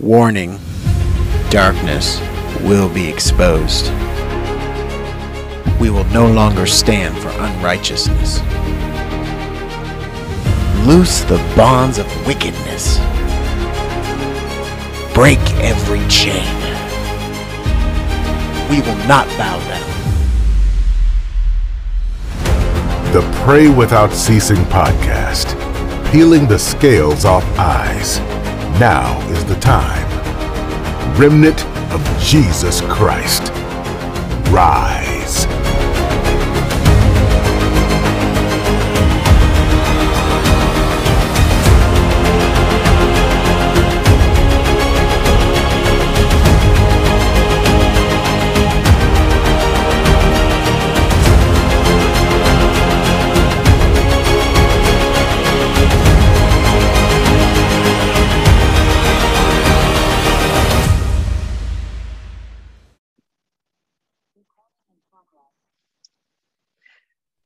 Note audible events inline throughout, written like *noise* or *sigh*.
Warning darkness will be exposed. We will no longer stand for unrighteousness. Loose the bonds of wickedness. Break every chain. We will not bow down. The Pray Without Ceasing podcast, peeling the scales off eyes. Now is the time. Remnant of Jesus Christ. Rise.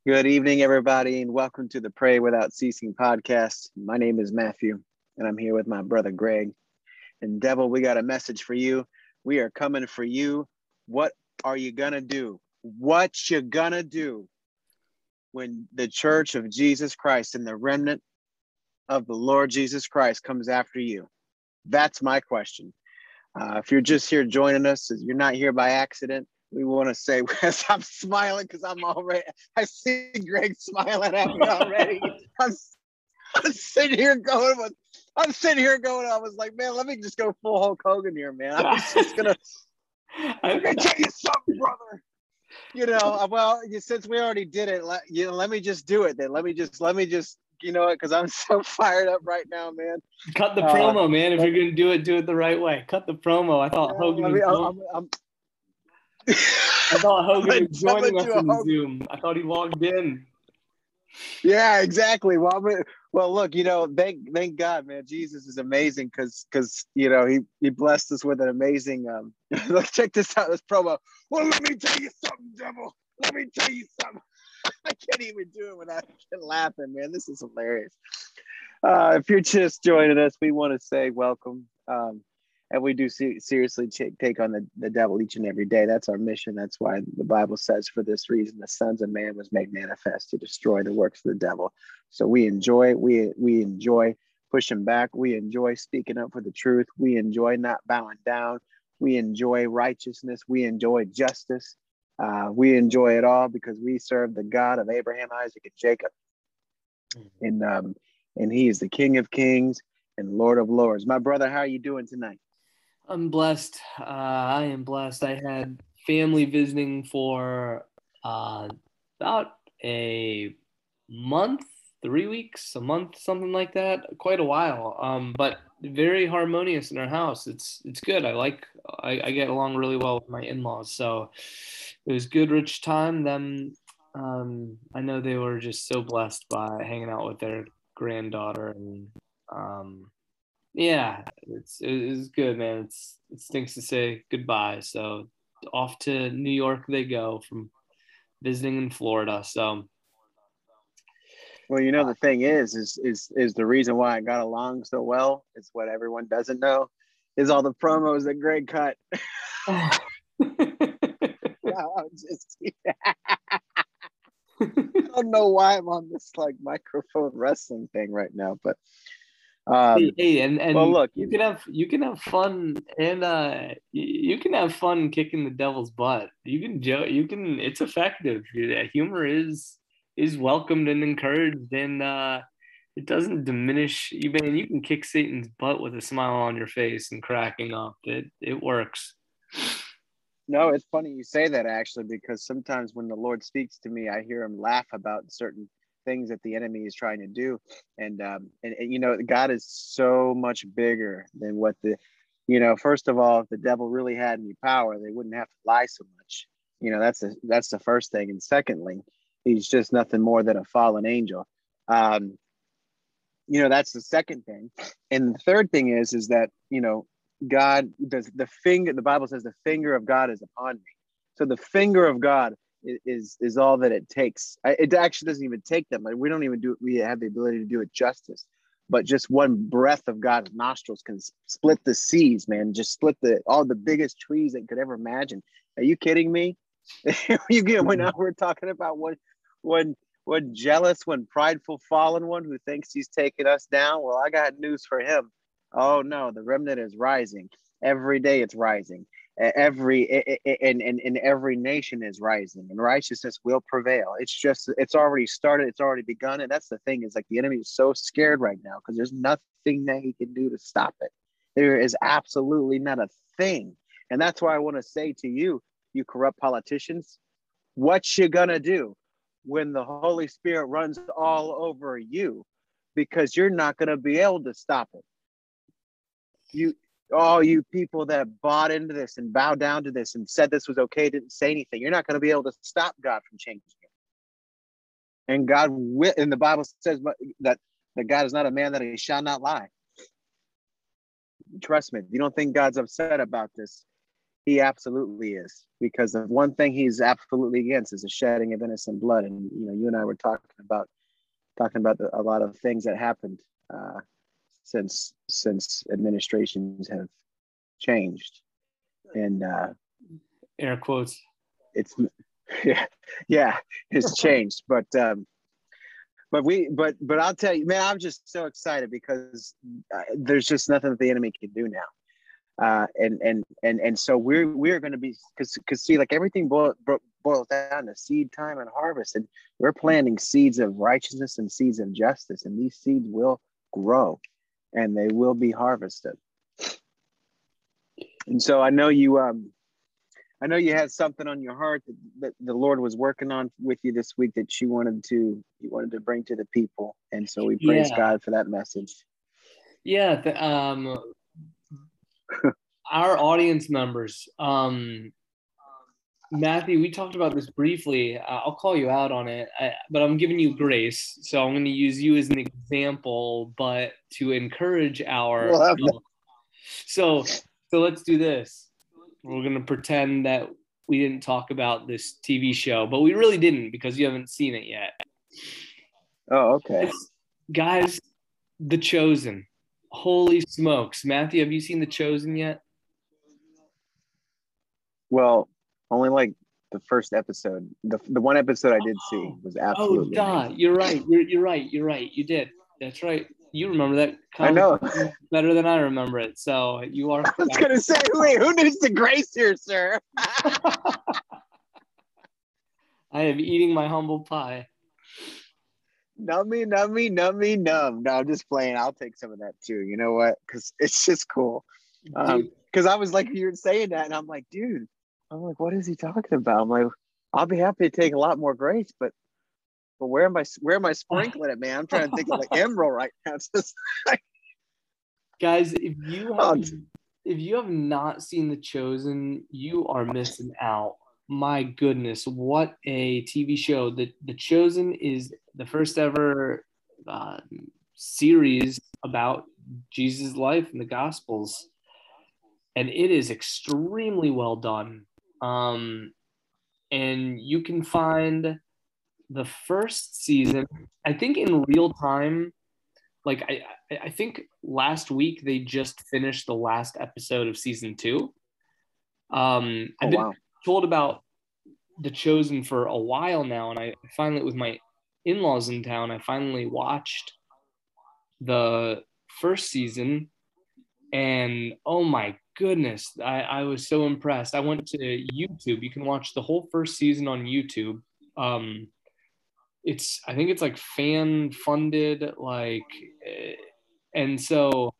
Good evening, everybody, and welcome to the Pray Without Ceasing podcast. My name is Matthew, and I'm here with my brother Greg. And Devil, we got a message for you. We are coming for you. What are you gonna do? What you gonna do when the Church of Jesus Christ and the remnant of the Lord Jesus Christ comes after you? That's my question. Uh, if you're just here joining us, you're not here by accident we want to say *laughs* as I'm smiling because I'm already I see Greg smiling at me already. *laughs* I'm, I'm sitting here going with I'm sitting here going, I was like, man, let me just go full Hulk Hogan here, man. I'm just gonna *laughs* I'm gonna tell you something, brother. You know, uh, well, since we already did it, let, you know, let me just do it then. Let me just let me just you know it because I'm so fired up right now, man. Cut the uh, promo, man. If you're gonna do it, do it the right way. Cut the promo. I thought Hogan. I'm, I'm, I'm, I thought *laughs* Hogan was joining us in Zoom. I thought he logged in. Yeah, exactly. Well, well, look, you know, thank thank God, man. Jesus is amazing because because you know he he blessed us with an amazing. um *laughs* Look, check this out. This promo. Well, let me tell you something, devil. Let me tell you something. *laughs* I can't even do it without laughing, man. This is hilarious. Uh, if you're just joining us, we want to say welcome. Um, and we do see, seriously take, take on the, the devil each and every day. That's our mission. That's why the Bible says, for this reason, the sons of man was made manifest to destroy the works of the devil. So we enjoy, we we enjoy pushing back. We enjoy speaking up for the truth. We enjoy not bowing down. We enjoy righteousness. We enjoy justice. Uh, we enjoy it all because we serve the God of Abraham, Isaac, and Jacob. And um, and He is the King of Kings and Lord of Lords. My brother, how are you doing tonight? I'm blessed. Uh, I am blessed. I had family visiting for uh, about a month, three weeks, a month, something like that. Quite a while. Um, but very harmonious in our house. It's it's good. I like. I, I get along really well with my in-laws. So it was good, rich time. Them. Um, I know they were just so blessed by hanging out with their granddaughter and um, yeah, it's it's good, man. It's it stinks to say goodbye. So off to New York they go from visiting in Florida. So well, you know the uh, thing is, is is is the reason why I got along so well. Is what everyone doesn't know, is all the promos that Greg cut. *laughs* *laughs* I don't know why I'm on this like microphone wrestling thing right now, but um, hey, hey, and, and well, look, you can have you can have fun and uh, you can have fun kicking the devil's butt. You can joke. You can. It's effective. Humor is is welcomed and encouraged, and uh, it doesn't diminish. You Even you can kick Satan's butt with a smile on your face and cracking up. It it works. No, it's funny you say that actually, because sometimes when the Lord speaks to me, I hear him laugh about certain things that the enemy is trying to do. And um and, and, you know god is so much bigger than what the you know first of all if the devil really had any power they wouldn't have to lie so much. You know that's the that's the first thing. And secondly he's just nothing more than a fallen angel. Um you know that's the second thing. And the third thing is is that you know god does the finger the bible says the finger of god is upon me. So the finger of god is is all that it takes. It actually doesn't even take them. Like we don't even do. We have the ability to do it justice, but just one breath of God's nostrils can split the seas, man. Just split the all the biggest trees that could ever imagine. Are you kidding me? *laughs* you get when mm-hmm. we're talking about one one one jealous, one prideful, fallen one who thinks he's taking us down. Well, I got news for him. Oh no, the remnant is rising. Every day it's rising. Every and, and, and every nation is rising and righteousness will prevail. It's just it's already started, it's already begun. And that's the thing, is like the enemy is so scared right now because there's nothing that he can do to stop it. There is absolutely not a thing. And that's why I want to say to you, you corrupt politicians, what you gonna do when the Holy Spirit runs all over you? Because you're not gonna be able to stop it you all you people that bought into this and bowed down to this and said this was okay, didn't say anything. You're not going to be able to stop God from changing it. And God and the Bible says that that God is not a man that he shall not lie. Trust me, you don't think God's upset about this, he absolutely is. Because the one thing he's absolutely against is the shedding of innocent blood. And you know, you and I were talking about talking about the, a lot of things that happened uh, since since administrations have changed. And uh air quotes. it's *laughs* yeah yeah it's *laughs* changed but um but we but but i'll tell you man i'm just so excited because uh, there's just nothing that the enemy can do now. Uh and and and and so we're we're going to be because because see like everything boil, boils down to seed time and harvest and we're planting seeds of righteousness and seeds of justice and these seeds will grow and they will be harvested. And so I know you um I know you had something on your heart that, that the Lord was working on with you this week that you wanted to you wanted to bring to the people. And so we praise yeah. God for that message. Yeah, the, um *laughs* our audience members um Matthew, we talked about this briefly. Uh, I'll call you out on it, I, but I'm giving you grace. So I'm going to use you as an example, but to encourage our. so, so let's do this. We're going to pretend that we didn't talk about this TV show, but we really didn't because you haven't seen it yet. Oh, okay. It's, guys, The Chosen. Holy smokes. Matthew, have you seen The Chosen yet? Well, only like the first episode. The, the one episode I did see oh. was absolutely. Oh, God, you're right. You're, you're right. You're right. You did. That's right. You remember that. I know better than I remember it. So you are. *laughs* I was gonna say, wait, who needs the grace here, sir? *laughs* I am eating my humble pie. Nummy, nummy, nummy, numb. No, I'm just playing. I'll take some of that too. You know what? Because it's just cool. Um, because I was like, you were saying that, and I'm like, dude, I'm like, what is he talking about? I'm like, I'll be happy to take a lot more grace, but but where am I where am I sprinkling it, man? I'm trying to think of the *laughs* emerald right now. *laughs* Just like guys, if you have, if you have not seen The Chosen, you are missing out. My goodness, what a TV show! The The Chosen is the first ever uh, series about Jesus' life and the Gospels, and it is extremely well done. Um, and you can find the first season, I think in real time. Like I, I think last week they just finished the last episode of season two. Um, I've oh, been wow. told about the Chosen for a while now, and I finally, with my in-laws in town, I finally watched the first season, and oh my goodness, I, I was so impressed. I went to YouTube. You can watch the whole first season on YouTube. Um, it's I think it's like fan funded, like, eh, and so.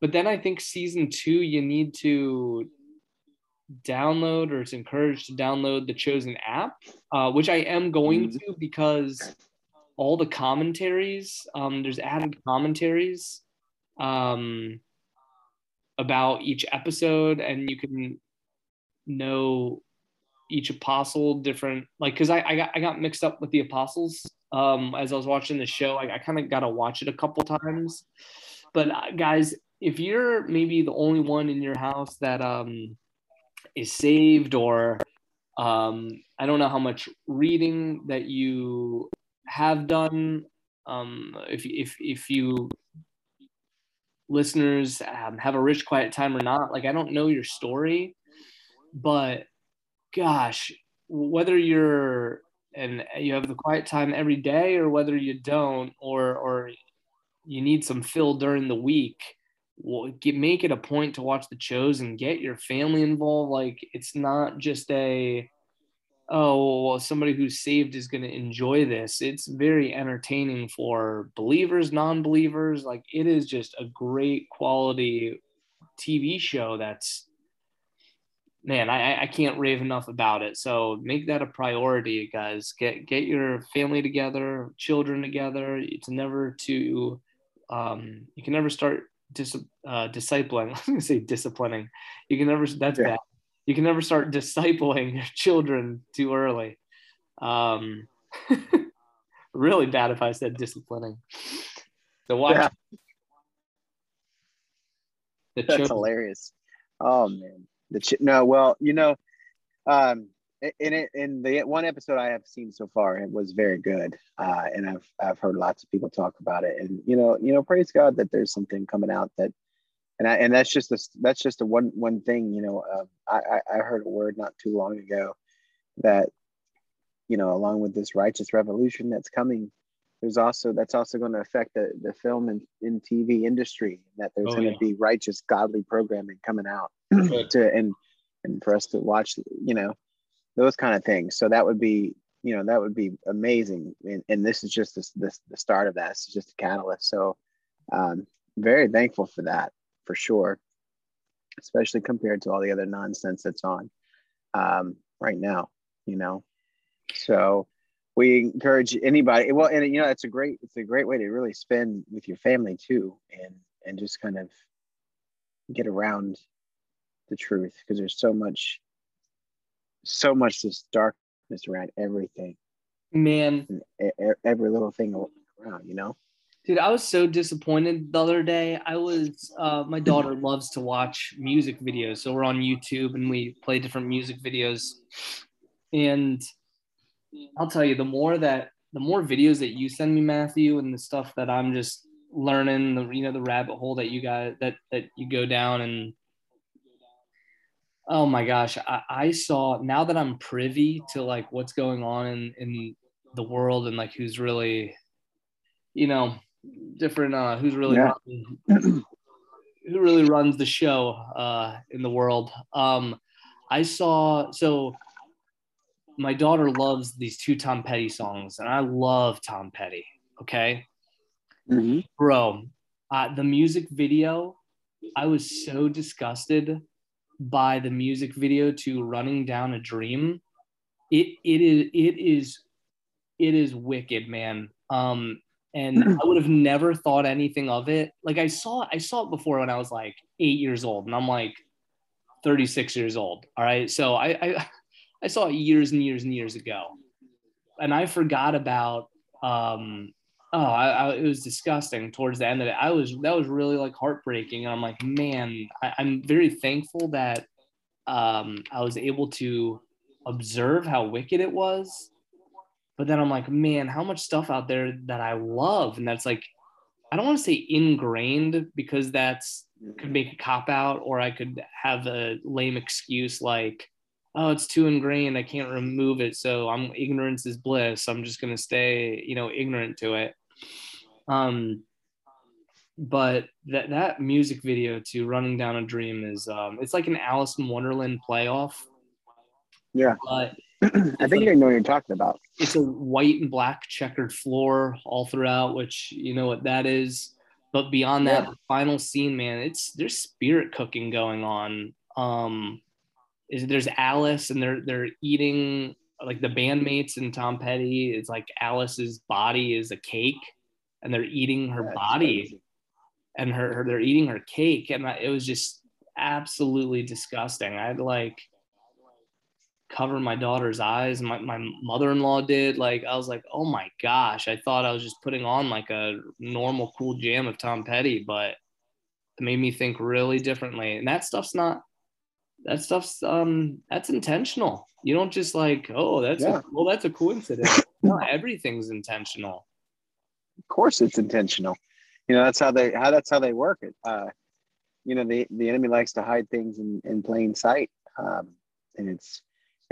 But then I think season two, you need to download or it's encouraged to download the chosen app, uh, which I am going mm-hmm. to because all the commentaries, um, there's added commentaries. Um, about each episode and you can know each apostle different like because I, I got I got mixed up with the apostles um as I was watching the show. I, I kind of got to watch it a couple times. But uh, guys if you're maybe the only one in your house that um is saved or um I don't know how much reading that you have done um, if if if you listeners um, have a rich quiet time or not, like I don't know your story, but gosh, whether you're and you have the quiet time every day or whether you don't or or you need some fill during the week well, get, make it a point to watch the shows and get your family involved. Like it's not just a oh well somebody who's saved is going to enjoy this it's very entertaining for believers non-believers like it is just a great quality tv show that's man, I, I can't rave enough about it. So make that a priority, guys. Get get your family together, children together. It's never to um, you can never start dis, uh, discipling. *laughs* I was gonna say disciplining. You can never that's yeah. bad. You can never start *laughs* discipling your children too early. Um, *laughs* really bad if I said disciplining. So watch. Yeah. That's hilarious. Oh man. The ch- no, well, you know, um, in it in the one episode I have seen so far, it was very good, uh, and I've I've heard lots of people talk about it, and you know, you know, praise God that there's something coming out that, and I, and that's just a that's just a one one thing, you know, uh, I I heard a word not too long ago that, you know, along with this righteous revolution that's coming, there's also that's also going to affect the the film and in TV industry that there's oh, going to yeah. be righteous godly programming coming out *clears throat* to and and for us to watch you know those kind of things. So that would be you know that would be amazing. And, and this is just this, this the start of that. It's just a catalyst. So um very thankful for that for sure especially compared to all the other nonsense that's on um right now you know? So we encourage anybody well and you know it's a great it's a great way to really spend with your family too and and just kind of get around the truth because there's so much so much this darkness around everything. Man. Every little thing around you know dude i was so disappointed the other day. I was uh, my daughter *laughs* loves to watch music videos so we're on youtube and we play different music videos. And i'll tell you the more that the more videos that you send me matthew and the stuff that i'm just learning the you know the rabbit hole that you guys that that you go down and Oh my gosh, I, I, saw now that I'm privy to like what's going on in in the world and like who's really, you know, different. Uh, who's really yeah. running, *clears throat* who really runs the show uh, in the world. Um, I saw so my daughter loves these two Tom Petty songs, and I love Tom Petty. Okay, mm-hmm. bro, uh, the music video, I was so disgusted by the music video to running down a dream it it is it is it is wicked man um and i would have never thought anything of it like i saw i saw it before when i was like eight years old and i'm like 36 years old all right so i i, I saw it years and years and years ago and i forgot about um oh, I, I, it was disgusting towards the end of it. I was that was really like heartbreaking, and I'm like, man, I, am very thankful that um, I was able to observe how wicked it was. But then I'm like, man, how much stuff out there that I love, and that's like, I don't want to say ingrained because that's could make a cop out, or I could have a lame excuse like oh, it's too ingrained. I can't remove it. So I'm ignorance is bliss. I'm just going to stay, you know, ignorant to it. Um, but that that music video to "Running Down a Dream" is um, it's like an Alice in Wonderland playoff. Yeah, but *clears throat* I think I know what you're talking about. It's a white and black checkered floor all throughout, which you know what that is. But beyond that, yeah. final scene, man, it's there's spirit cooking going on. Um, is there's Alice and they're they're eating like the bandmates and Tom Petty. It's like Alice's body is a cake and they're eating her body and her, her, they're eating her cake and it was just absolutely disgusting I'd like cover my daughter's eyes my, my mother-in-law did like i was like oh my gosh i thought i was just putting on like a normal cool jam of tom petty but it made me think really differently and that stuff's not that stuff's um that's intentional you don't just like oh that's yeah. a, well that's a coincidence *laughs* no everything's intentional of course it's intentional. You know, that's how they how that's how they work it. Uh, you know, the the enemy likes to hide things in, in plain sight. Um, and it's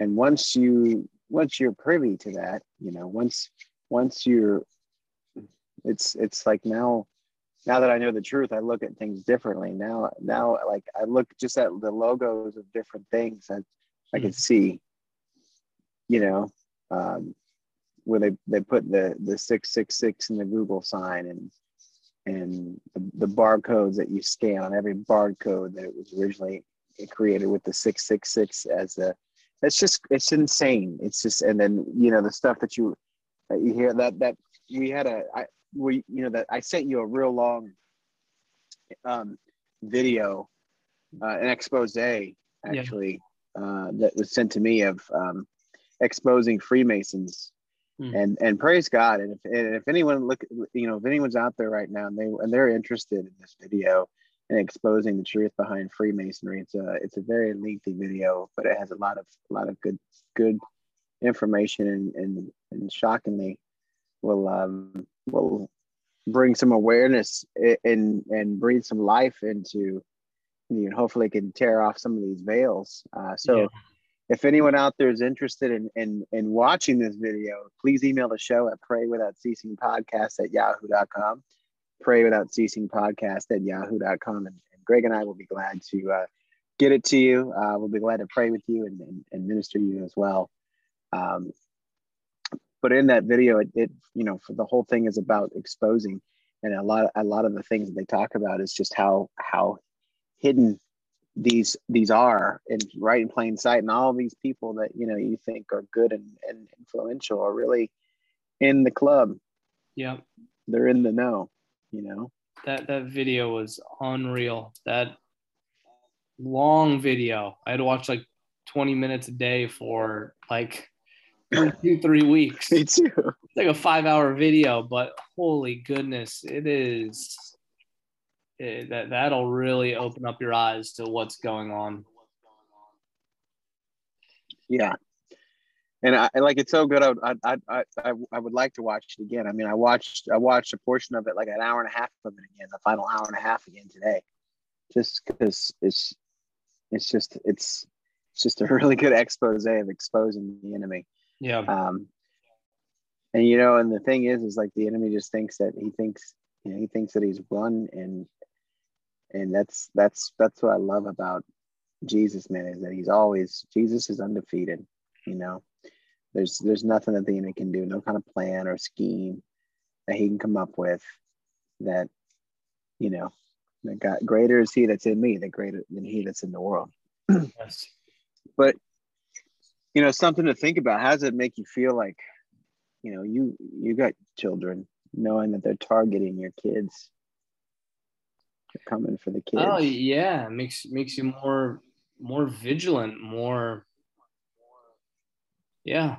and once you once you're privy to that, you know, once once you're it's it's like now now that I know the truth, I look at things differently. Now now like I look just at the logos of different things and I can hmm. see, you know, um, where they, they put the the 666 in the Google sign and and the, the barcodes that you scan on every barcode that it was originally created with the 666 as a it's just it's insane it's just and then you know the stuff that you that you hear that that we had a I we you know that I sent you a real long um video uh, an expose actually yeah. uh, that was sent to me of um, exposing Freemasons mm. and and praise God and if and if anyone look you know if anyone's out there right now and they and they're interested in this video and exposing the truth behind Freemasonry. It's a it's a very lengthy video, but it has a lot of a lot of good good information and and, and shockingly will um, will bring some awareness and and breathe some life into you know hopefully can tear off some of these veils. Uh, so. Yeah. If anyone out there is interested in, in, in watching this video, please email the show at pray without ceasing podcast at yahoo.com pray without ceasing podcast at yahoo.com. And, and Greg and I will be glad to uh, get it to you. Uh, we'll be glad to pray with you and, and, and minister you as well. Um, but in that video, it, it, you know, for the whole thing is about exposing, and a lot, a lot of the things that they talk about is just how how hidden these these are and right in plain sight, and all these people that you know you think are good and, and influential are really in the club. Yeah, they're in the know you know? That that video was unreal. That long video. I had to watch like 20 minutes a day for like two three weeks. *laughs* Me too. It's like a five hour video but holy goodness it is it, that that'll really open up your eyes to what's going on. Yeah and I like it's so good. I, I I I I would like to watch it again. I mean, I watched I watched a portion of it, like an hour and a half of it again, the final hour and a half again today, just because it's it's just it's it's just a *laughs* really good expose of exposing the enemy. Yeah. Um. And you know, and the thing is, is like the enemy just thinks that he thinks you know he thinks that he's won, and and that's that's that's what I love about Jesus, man, is that he's always Jesus is undefeated. You know, there's there's nothing that the enemy can do, no kind of plan or scheme that he can come up with that, you know, that God greater is he that's in me, the greater than he that's in the world. *clears throat* yes. But you know, something to think about. How does it make you feel like, you know, you you got children, knowing that they're targeting your kids? They're coming for the kids. Oh yeah, makes makes you more more vigilant, more yeah,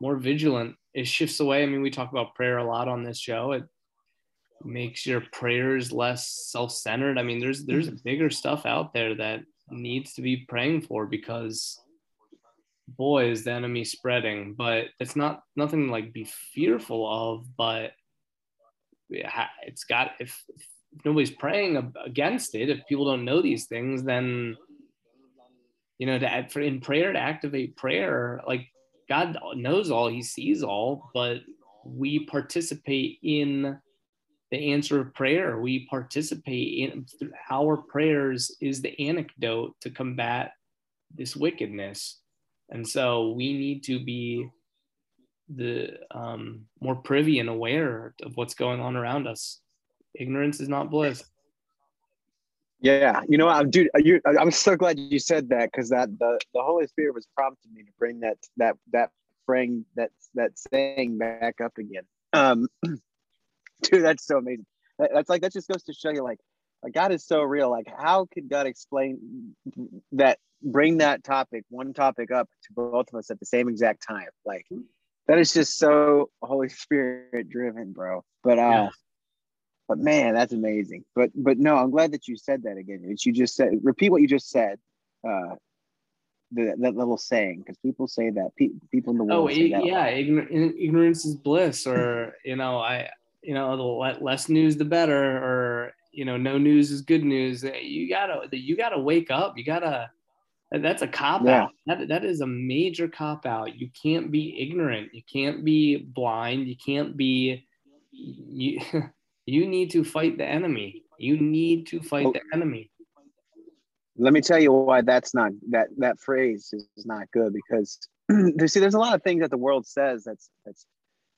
more vigilant. It shifts away. I mean, we talk about prayer a lot on this show. It makes your prayers less self-centered. I mean, there's there's mm-hmm. bigger stuff out there that needs to be praying for because boy is the enemy spreading but it's not nothing like be fearful of but it's got if, if nobody's praying against it if people don't know these things then you know, to for in prayer to activate prayer, like God knows all, He sees all, but we participate in the answer of prayer. We participate in our prayers is the antidote to combat this wickedness, and so we need to be the um, more privy and aware of what's going on around us. Ignorance is not bliss. Yeah, you know, I'm dude. You, I'm so glad you said that because that the, the Holy Spirit was prompting me to bring that that that frame that that saying back up again. Um, *clears throat* dude, that's so amazing. That's like that just goes to show you like, like God is so real. Like, how could God explain that? Bring that topic, one topic up to both of us at the same exact time. Like, that is just so Holy Spirit driven, bro. But uh, yeah but man, that's amazing. But but no, I'm glad that you said that again. That you just said repeat what you just said. Uh, the, that little saying because people say that pe- people in the world. Oh yeah, Ignor- ignorance is bliss, or *laughs* you know, I you know, the less news the better, or you know, no news is good news. You gotta you gotta wake up. You gotta that's a cop yeah. out. That, that is a major cop out. You can't be ignorant. You can't be blind. You can't be you *laughs* you need to fight the enemy. You need to fight well, the enemy. Let me tell you why that's not that that phrase is not good because *clears throat* you see there's a lot of things that the world says that's that's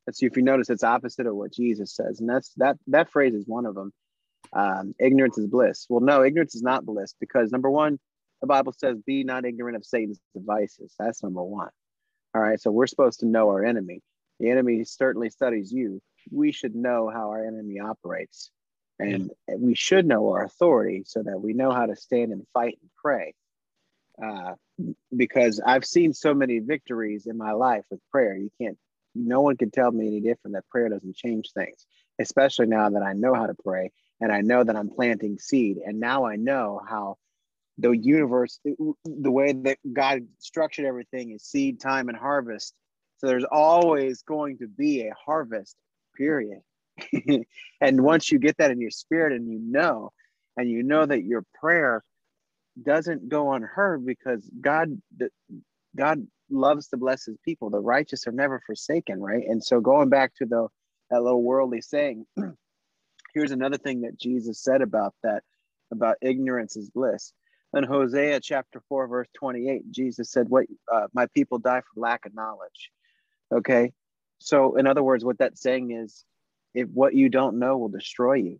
that's if you notice it's opposite of what Jesus says and that's that that phrase is one of them. Um, ignorance is bliss. Well, no, ignorance is not bliss because number one, the Bible says, be not ignorant of Satan's devices. That's number one. All right. So we're supposed to know our enemy. The enemy certainly studies you. We should know how our enemy operates. And we should know our authority so that we know how to stand and fight and pray. Uh, because I've seen so many victories in my life with prayer. You can't, no one can tell me any different that prayer doesn't change things, especially now that I know how to pray and I know that I'm planting seed. And now I know how the universe, the way that God structured everything is seed, time, and harvest. So there's always going to be a harvest, *laughs* and once you get that in your spirit and you know, and you know that your prayer doesn't go unheard because God, God loves to bless his people. The righteous are never forsaken, right? And so going back to the that little worldly saying, *clears throat* here's another thing that Jesus said about that, about ignorance is bliss. In Hosea chapter 4, verse 28, Jesus said, What uh, my people die for lack of knowledge. Okay. So, in other words, what that's saying is if what you don't know will destroy you.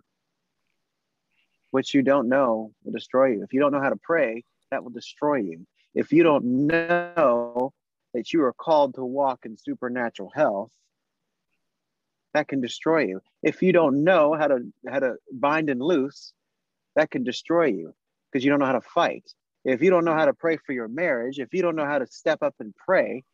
What you don't know will destroy you. If you don't know how to pray, that will destroy you. If you don't know that you are called to walk in supernatural health, that can destroy you. If you don't know how to how to bind and loose, that can destroy you because you don't know how to fight. If you don't know how to pray for your marriage, if you don't know how to step up and pray,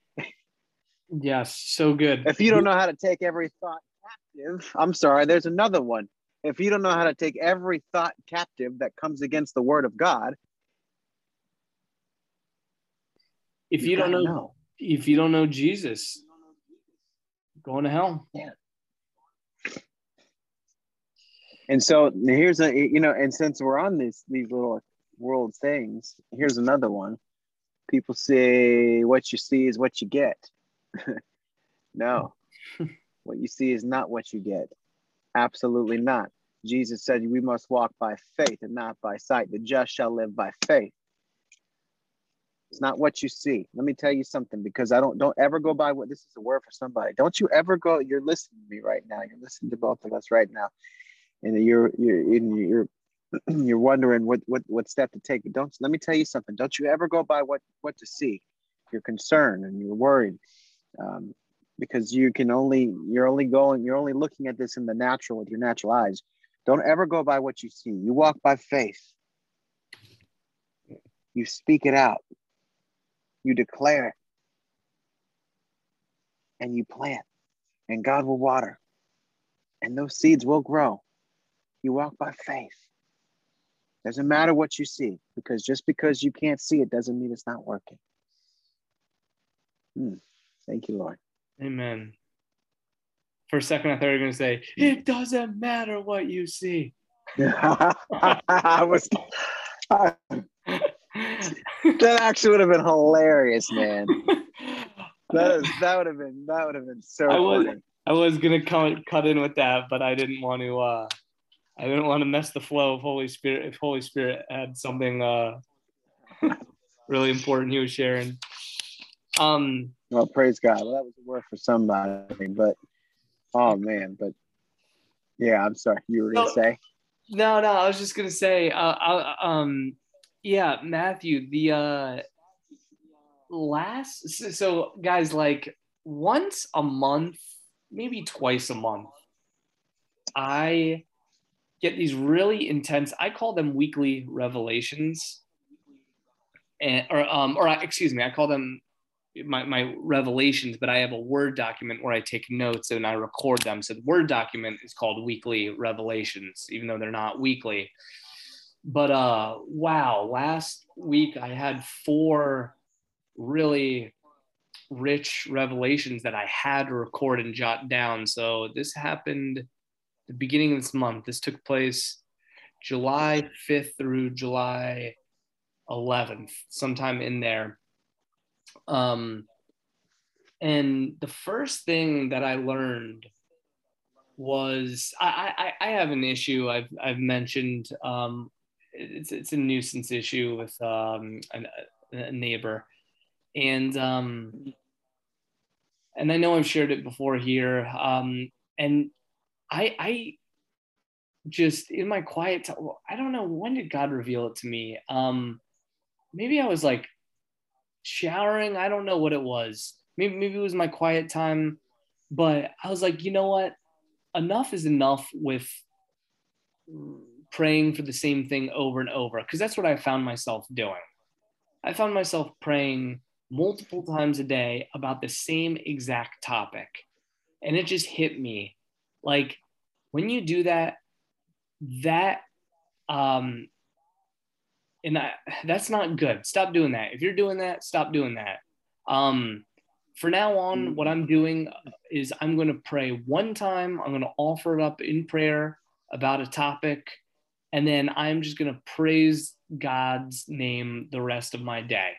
yes, so good. If you don't know how to take every thought captive, I'm sorry, there's another one. If you don't know how to take every thought captive that comes against the word of God, if you, you don't know, know, if you don't know Jesus, going to hell. Yeah. And so here's a you know, and since we're on these these little world things, here's another one. People say what you see is what you get. *laughs* no, what you see is not what you get. Absolutely not. Jesus said we must walk by faith and not by sight. The just shall live by faith. It's not what you see. Let me tell you something because I don't don't ever go by what this is a word for somebody. Don't you ever go, you're listening to me right now. You're listening to both of us right now and you're you're you're *clears throat* you're wondering what what what step to take. But don't let me tell you something. Don't you ever go by what what to see. You're concerned and you're worried um, because you can only you're only going you're only looking at this in the natural with your natural eyes. Don't ever go by what you see. You walk by faith. You speak it out. You declare it. And you plant. And God will water. And those seeds will grow. You walk by faith. Doesn't matter what you see, because just because you can't see it doesn't mean it's not working. Hmm. Thank you, Lord. Amen. For a second, I thought you were going to say, "It doesn't matter what you see." *laughs* I was. that actually would have been hilarious, man. That is, that would have been that would have been so I was, funny. I was gonna cut cut in with that, but I didn't want to. uh I didn't want to mess the flow of Holy Spirit. If Holy Spirit had something uh, really important he was sharing. Um, well, praise God. Well, that was a word for somebody, but oh man, but yeah, I'm sorry. You were gonna say? No, no, I was just gonna say. Uh, I, um, yeah, Matthew. The uh, last. So, guys, like once a month, maybe twice a month, I get these really intense i call them weekly revelations and or um or excuse me i call them my, my revelations but i have a word document where i take notes and i record them so the word document is called weekly revelations even though they're not weekly but uh wow last week i had four really rich revelations that i had to record and jot down so this happened the beginning of this month. This took place July 5th through July 11th, sometime in there. Um, and the first thing that I learned was I, I, I have an issue I've, I've mentioned. Um, it's, it's a nuisance issue with um, a, a neighbor. And um, and I know I've shared it before here. Um, and I, I just in my quiet I don't know when did God reveal it to me. Um, maybe I was like showering. I don't know what it was. Maybe maybe it was my quiet time, but I was like, you know what? Enough is enough with praying for the same thing over and over because that's what I found myself doing. I found myself praying multiple times a day about the same exact topic. And it just hit me like when you do that, that, um, and I, that's not good. Stop doing that. If you're doing that, stop doing that. Um, for now on, what I'm doing is I'm going to pray one time. I'm going to offer it up in prayer about a topic. And then I'm just going to praise God's name the rest of my day.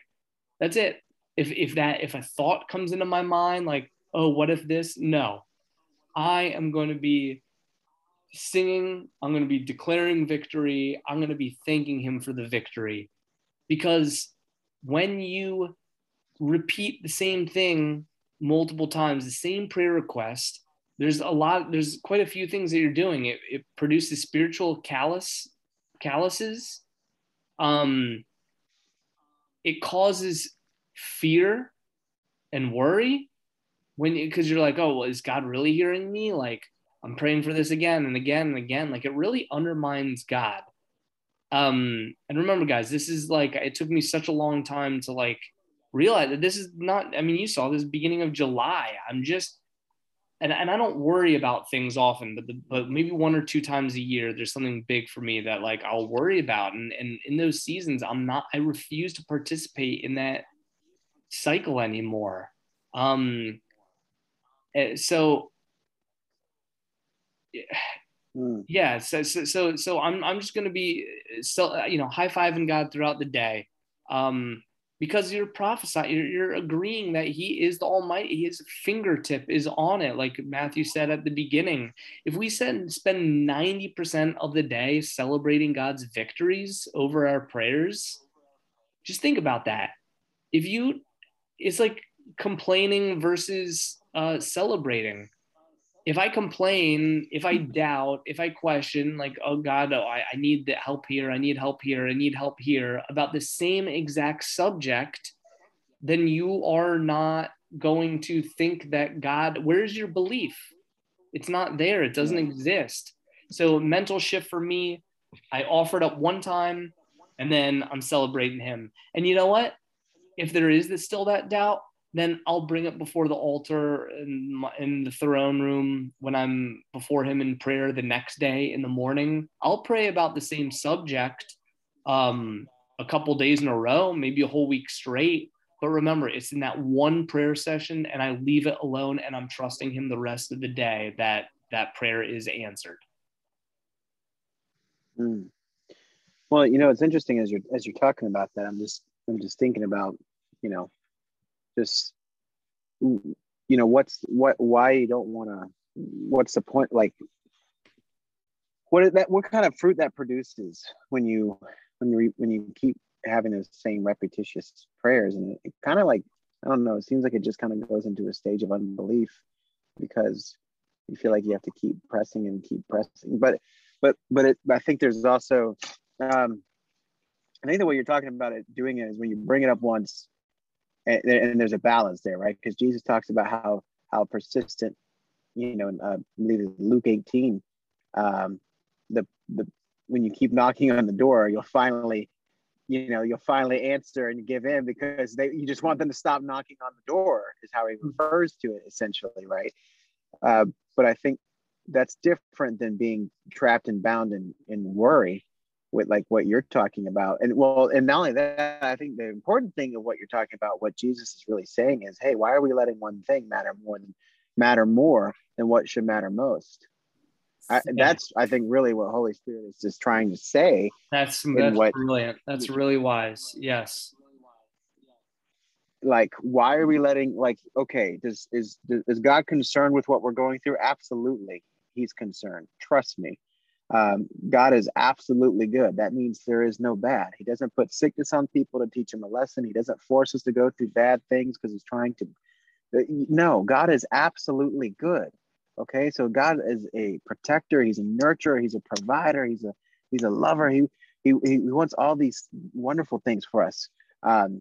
That's it if if that if a thought comes into my mind like oh what if this no i am going to be singing i'm going to be declaring victory i'm going to be thanking him for the victory. Because when you repeat the same thing multiple times the same prayer request there's a lot there's quite a few things that you're doing. It, it produces spiritual callous calluses. Um it causes fear and worry when because you're like, oh, well, is God really hearing me? Like I'm praying for this again and again and again. Like it really undermines God. Um, and remember, guys, this is like it took me such a long time to like realize that this is not. I mean, you saw this beginning of July. I'm just and, and I don't worry about things often, but the, but maybe one or two times a year, there's something big for me that like I'll worry about, and and in those seasons, I'm not. I refuse to participate in that cycle anymore. Um, eh, so hmm. yeah, so, so, so, so I'm, I'm just to be, so, you know, high fiving God throughout the day. Um, because you're prophesying, you're, you're agreeing that he is the almighty, his fingertip is on it. Like Matthew said at the beginning, if we said, spend 90% of the day celebrating God's victories over our prayers, just think about that. If you it's like complaining versus uh, celebrating. If I complain, if I mm-hmm. doubt, if I question, like, oh God, oh, I, I need the help here, I need help here, I need help here about the same exact subject, then you are not going to think that God, where's your belief? It's not there, it doesn't exist. So, mental shift for me, I offered up one time and then I'm celebrating him. And you know what? if there is still that doubt, then I'll bring it before the altar in, in the throne room when I'm before Him in prayer the next day in the morning. I'll pray about the same subject um, a couple days in a row, maybe a whole week straight. But remember, it's in that one prayer session, and I leave it alone, and I'm trusting Him the rest of the day that that prayer is answered. Mm. Well, you know, it's interesting as you're as you're talking about that. I'm just I'm just thinking about you know, just you know, what's what why you don't want to what's the point like what is that what kind of fruit that produces when you when you when you keep having those same repetitious prayers? And it, it kind of like i don't know it seems like it just kind of goes into a stage of unbelief because you feel like you have to keep pressing and keep pressing. But but but it, i think there's also um i think the way you're talking about it doing it is when you bring it up once and, and there's a balance there, right? Because Jesus talks about how how persistent, you know, uh, I believe it's Luke 18, um, the the when you keep knocking on the door, you'll finally, you know, you'll finally answer and give in because they you just want them to stop knocking on the door is how he refers to it essentially, right? Uh, but I think that's different than being trapped and bound in, in worry with like what you're talking about and well and not only that i think the important thing of what you're talking about what jesus is really saying is hey why are we letting one thing matter more than matter more than what should matter most I, that's I think really what Holy Spirit is just trying to say. That's that's what- brilliant. That's really wise. Yes. Like, why are we letting like okay? Does is is God concerned with what we're going through? Absolutely, He's concerned. Trust me. Um, God is absolutely good. That means there is no bad. He doesn't put sickness on people to teach them a lesson. He doesn't force us to go through bad things because He's trying to. No, God is absolutely good. Okay, so God is a protector. He's a nurturer. He's a provider. He's a he's a lover. He he, he wants all these wonderful things for us. Um,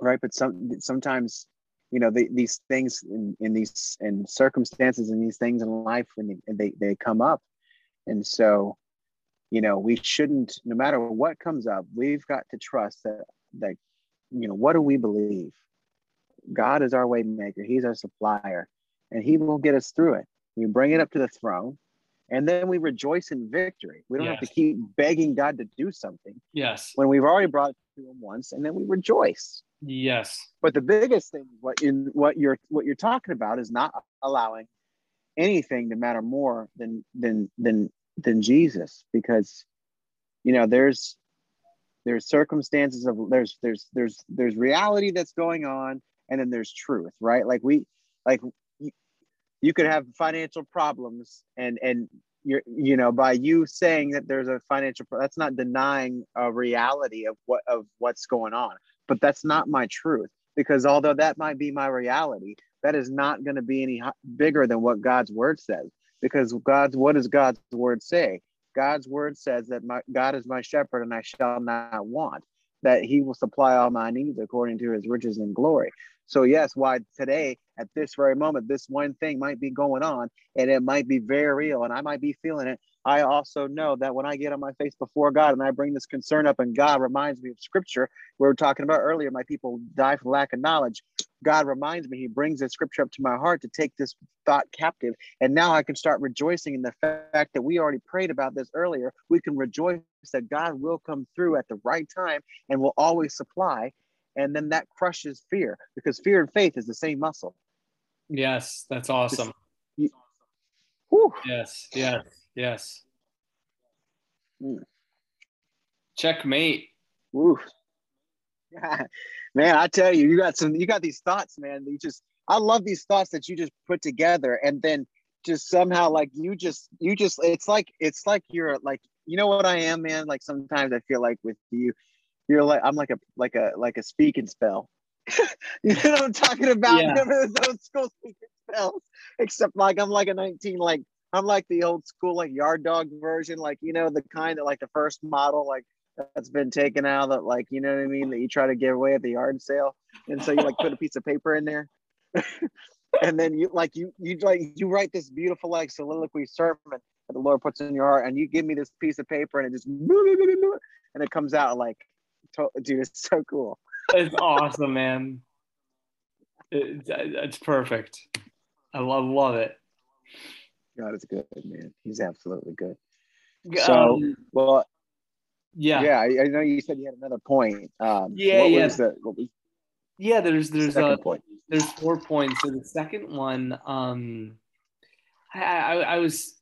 right, but some sometimes you know the, these things in, in these in circumstances and these things in life when they they come up, and so you know we shouldn't no matter what comes up we've got to trust that that you know what do we believe? God is our way maker he's our supplier and he will get us through it. We bring it up to the throne and then we rejoice in victory. We don't have to keep begging god to do something Yes. when we've already brought it to him once and then we rejoice. Yes. but the biggest thing what in what you're what you're talking about is not allowing anything to matter more than than than than jesus because you know there's there's circumstances of there's there's there's there's reality that's going on and then there's truth right? Like we like you, you could have financial problems and and you're you know by you saying that there's a financial that's not denying a reality of what of what's going on but that's not my truth because although that might be my reality that is not going to be any bigger than what god's word says because god's what does god's word say? God's word says that my god is my shepherd and i shall not want that he will supply all my needs according to his riches and glory. So yes why today at this very moment this one thing might be going on and it might be very real and i might be feeling it. I also know that when i get on my face before god and i bring this concern up and god reminds me of scripture we were talking about earlier my people die for lack of knowledge god reminds me he brings this scripture up to my heart to take this thought captive and now i can start rejoicing in the fact that we already prayed about this earlier we can rejoice that god will come through at the right time and will always supply and then that crushes fear because fear and faith is the same muscle Yes. That's awesome. Whew. Yes. Yes. Yes. Mm. Checkmate. Woo. *laughs* man, I tell you, you got some you got these thoughts, man. You just I love these thoughts that you just put together and then just somehow like you just you just it's like it's like you're like you know what I am, man? Like sometimes I feel like with you, you're like I'm like a like a like a speak and spell. *laughs* you know what I'm talking about? Yeah. Remember *laughs* those old school speak and spells? Except like I'm like a 19 like I'm like the old school like yard dog version, like you know the kind that like the first model like that's been taken out that like you know what I mean that you try to give away at the yard sale, and so you like put a piece of paper in there, *laughs* and then you like you you like you write this beautiful like soliloquy sermon that the Lord puts in your heart, and you give me this piece of paper, and it just *laughs* and it comes out like, dude, it's so cool. It's awesome, man. It- it's perfect. I love love it. God is good, man. He's absolutely good. So, Um, Well, yeah. yeah, I, I know you said you had another point. Um, Yeah, what yeah. Was the, was Yeah, there's there's uh, point? there's four points. So the second one, um, I, I, I was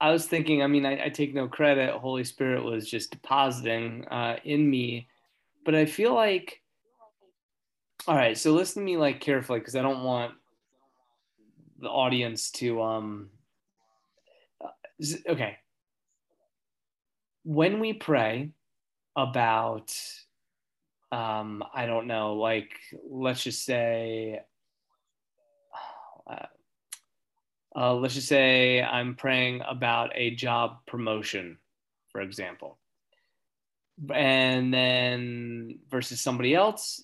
I was thinking. I mean, I, I take no credit. Holy Spirit was just depositing uh, in me, but I feel like, all right. So listen to me like carefully because I don't want the audience to um. uh, Okay. When we pray about um i don't know like let's just say uh, uh, let's just say i'm praying about a job promotion for example. And then versus somebody else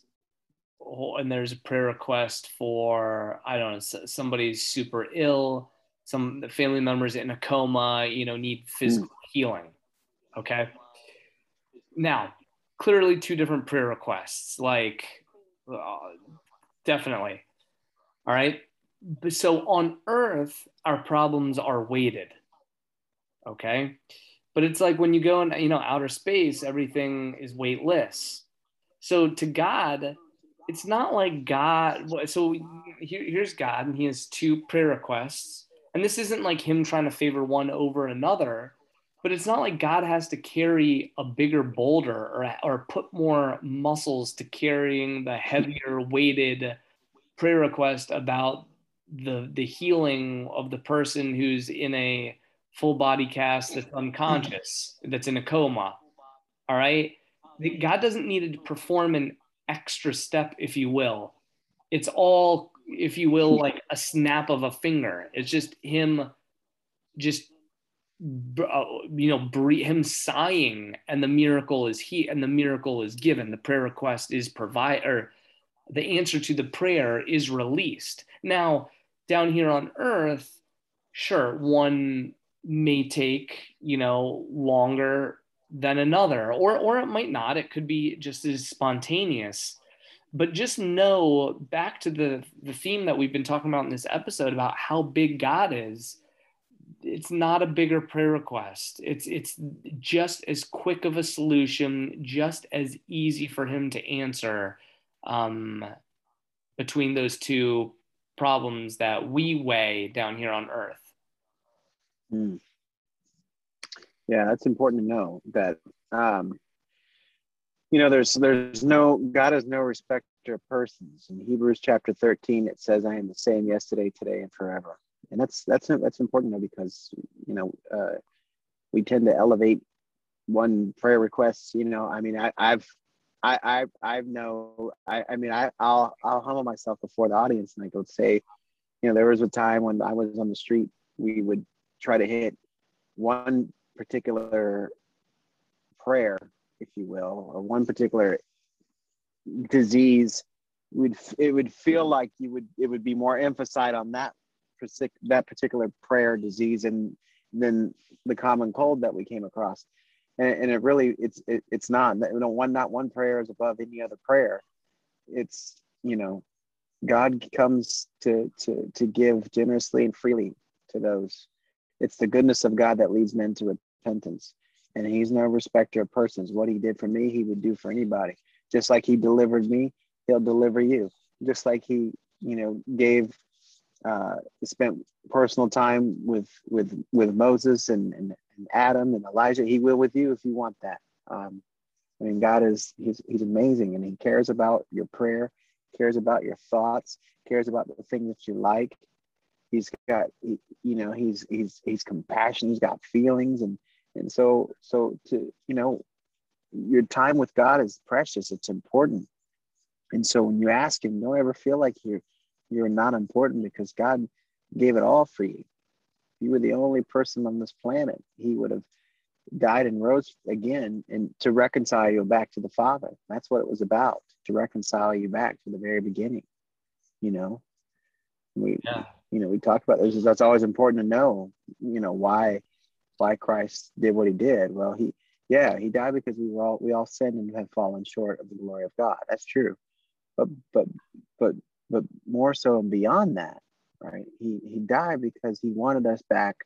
and there's a prayer request for i don't know somebody's super ill some family members in a coma you know need physical healing okay. Now clearly two different prayer requests like uh, definitely. All right? So on earth our problems are weighted. Okay? But it's like when you go in you know outer space everything is weightless. So to god it's not like god so here, here's god and he has two prayer requests. And this isn't like him trying to favor one over another, but it's not like God has to carry a bigger boulder or, or put more muscles to carrying the heavier weighted prayer request about the the healing of the person who's in a full body cast that's unconscious, that's in a coma. All right. God doesn't need to perform an extra step, if you will. It's all, if you will, like a snap of a finger. It's just him just Uh, you know him sighing and the miracle is he and the miracle is given. The prayer request is provide or the answer to the prayer is released. Now down here on earth sure one may take you know longer than another or or it might not. It could be just as spontaneous. But just know back to the the theme that we've been talking about in this episode about how big god is it's not a bigger prayer request it's it's just as quick of a solution just as easy for him to answer um, between those two problems that we weigh down here on earth Mm. Yeah, that's important to know that um, you know there's there's no God has no respect of persons. In Hebrews chapter 13, it says, I am the same yesterday, today, and forever. And that's that's that's important though, because you know uh, we tend to elevate one prayer request. You know, I mean, I, I've I I I know I I mean I I'll I'll humble myself before the audience and I go say, you know, there was a time when I was on the street, we would try to hit one particular prayer, if you will, or one particular disease, would it would feel like you would it would be more emphasized on that that particular prayer disease and than the common cold that we came across. And, and it really it's it, it's not you know one not one prayer is above any other prayer. It's you know God comes to to to give generously and freely to those it's the goodness of God that leads men to repentance. And he's no respecter of persons. What he did for me, he would do for anybody. Just like he delivered me, he'll deliver you. Just like he, you know, gave uh, spent personal time with with with Moses and, and, and Adam and Elijah, he will with you if you want that. Um, I mean, God is he's he's amazing and he cares about your prayer, cares about your thoughts, cares about the things that you like, he's got you know he's he's he's compassionate. He's got feelings. And and so so to you know your time with god is precious. It's important. And so when you ask him don't ever feel like you're you're not important because god gave it all for you. You were the only person on this planet. He would have died and rose again and to reconcile you back to the father. That's what it was about to reconcile you back to the very beginning you know? We yeah. you know we talked about this. That's always important to know you know why why christ did what he did. Well he yeah he died because we were all we all sinned and have fallen short of the glory of god. That's true. But but but but more so and beyond that right? He he died because he wanted us back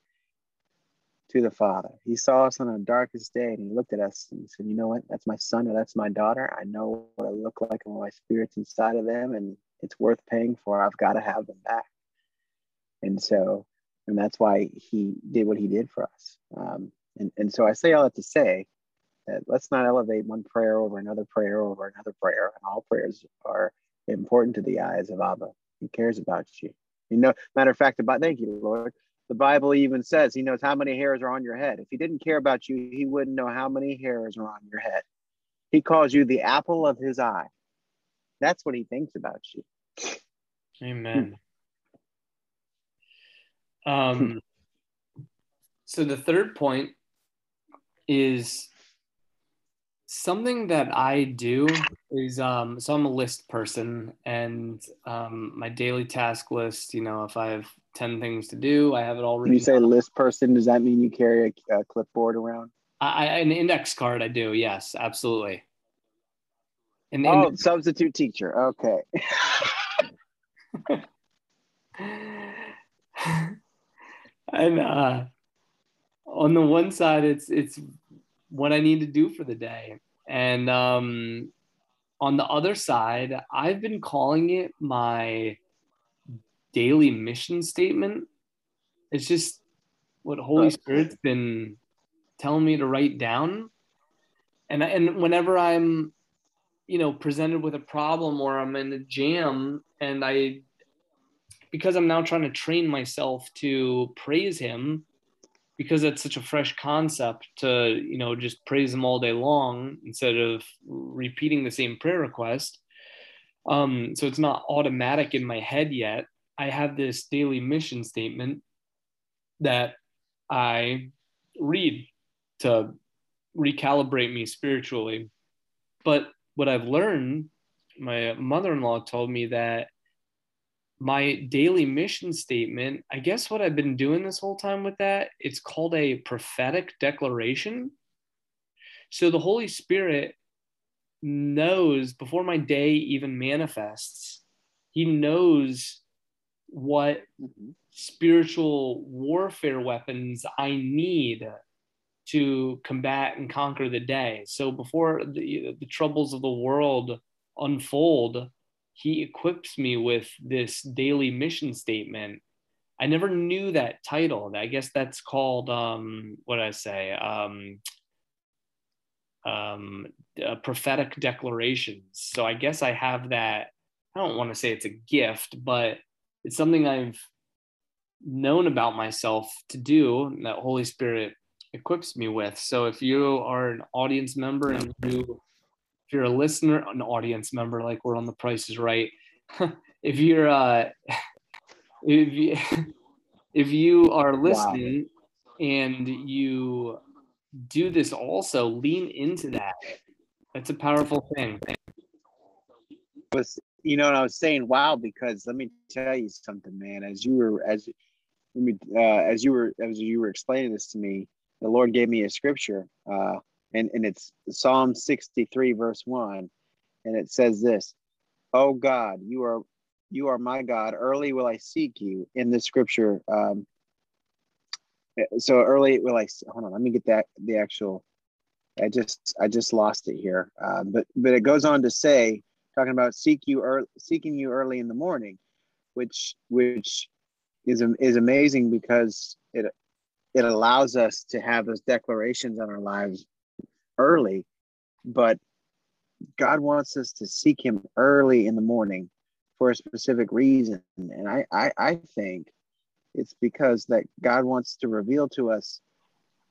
to the father. He saw us on our darkest day and he looked at us and said you know what? That's my son or that's my daughter. I know what i look like and what my spirit's inside of them and it's worth paying for. I've got to have them back. And so, and that's why he did what he did for us. Um, and, and so I say all that to say that let's not elevate one prayer over another prayer over another prayer. And all prayers are important to the eyes of Abba. He cares about you. You know, matter of fact, about thank you, Lord. The Bible even says he knows how many hairs are on your head. If he didn't care about you, he wouldn't know how many hairs are on your head. He calls you the apple of his eye. That's what he thinks about you. Amen. Um, so the third point is something that I do is um, so I'm a list person, and um, my daily task list. You know, if I have ten things to do, I have it all. When you say down. list person, does that mean you carry a, a clipboard around? I, an index card. I do. Yes, absolutely. And oh, substitute teacher. Okay. *laughs* and uh, on the one side, it's it's what I need to do for the day, and um, on the other side, I've been calling it my daily mission statement. it's just what Holy Spirit's been telling me to write down. And and whenever I'm, you know, presented with a problem or I'm in a jam and I because I'm now trying to train myself to praise him because it's such a fresh concept to, you know, just praise him all day long instead of repeating the same prayer request. Um, so it's not automatic in my head yet. I have this daily mission statement that I read to recalibrate me spiritually. But what I've learned, my mother in law told me that my daily mission statement, I guess what I've been doing this whole time with that, it's called a prophetic declaration. So the Holy Spirit knows before my day even manifests, He knows what spiritual warfare weapons I need to combat and conquer the day. So before the, the troubles of the world unfold, he equips me with this daily mission statement. I never knew that title. I guess that's called um, what did I say? Um, um, uh, prophetic declarations. So I guess I have that. I don't want to say it's a gift, but it's something I've known about myself to do that Holy Spirit equips me with. So if you are an audience member and you if you're a listener, an audience member, like we're on the Price is Right. *laughs* if you're uh, *laughs* if you *laughs* if you are listening wow. and you do this also, lean into that. That's a powerful thing. Was you know, and I was saying wow because let me tell you something, man. As you were as let me uh, as you were as you were explaining this to me, the Lord gave me a scripture, uh, and, and it's Psalm 63, verse 1. And it says this Oh God, you are you are my God. Early will I seek you in the scripture. Um, so early will I hold on, let me get that the actual I just I just lost it here. Uh, but but it goes on to say, talking about seek you early, seeking you early in the morning, which which is is amazing because it it allows us to have those declarations on our lives early, but God wants us to seek Him early in the morning for a specific reason. And I, I, I think it's because that God wants to reveal to us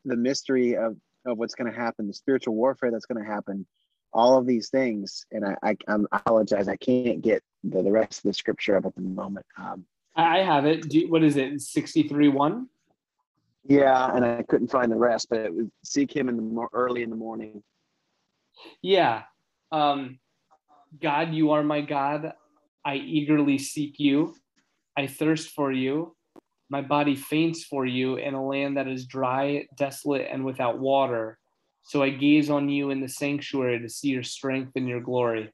the mystery of, of what's going to happen, the spiritual warfare that's going to happen, all of these things. And I, I, I apologize, I can't get the, the rest of the scripture up at the moment. Um, I have it. What is it? 63 1? Yeah, and I couldn't find the rest, but it was seek him in the more early in the morning. Yeah. Um, God, you are my God. I eagerly seek you. I thirst for you. My body faints for you in a land that is dry, desolate, and without water. So I gaze on you in the sanctuary to see your strength and your glory.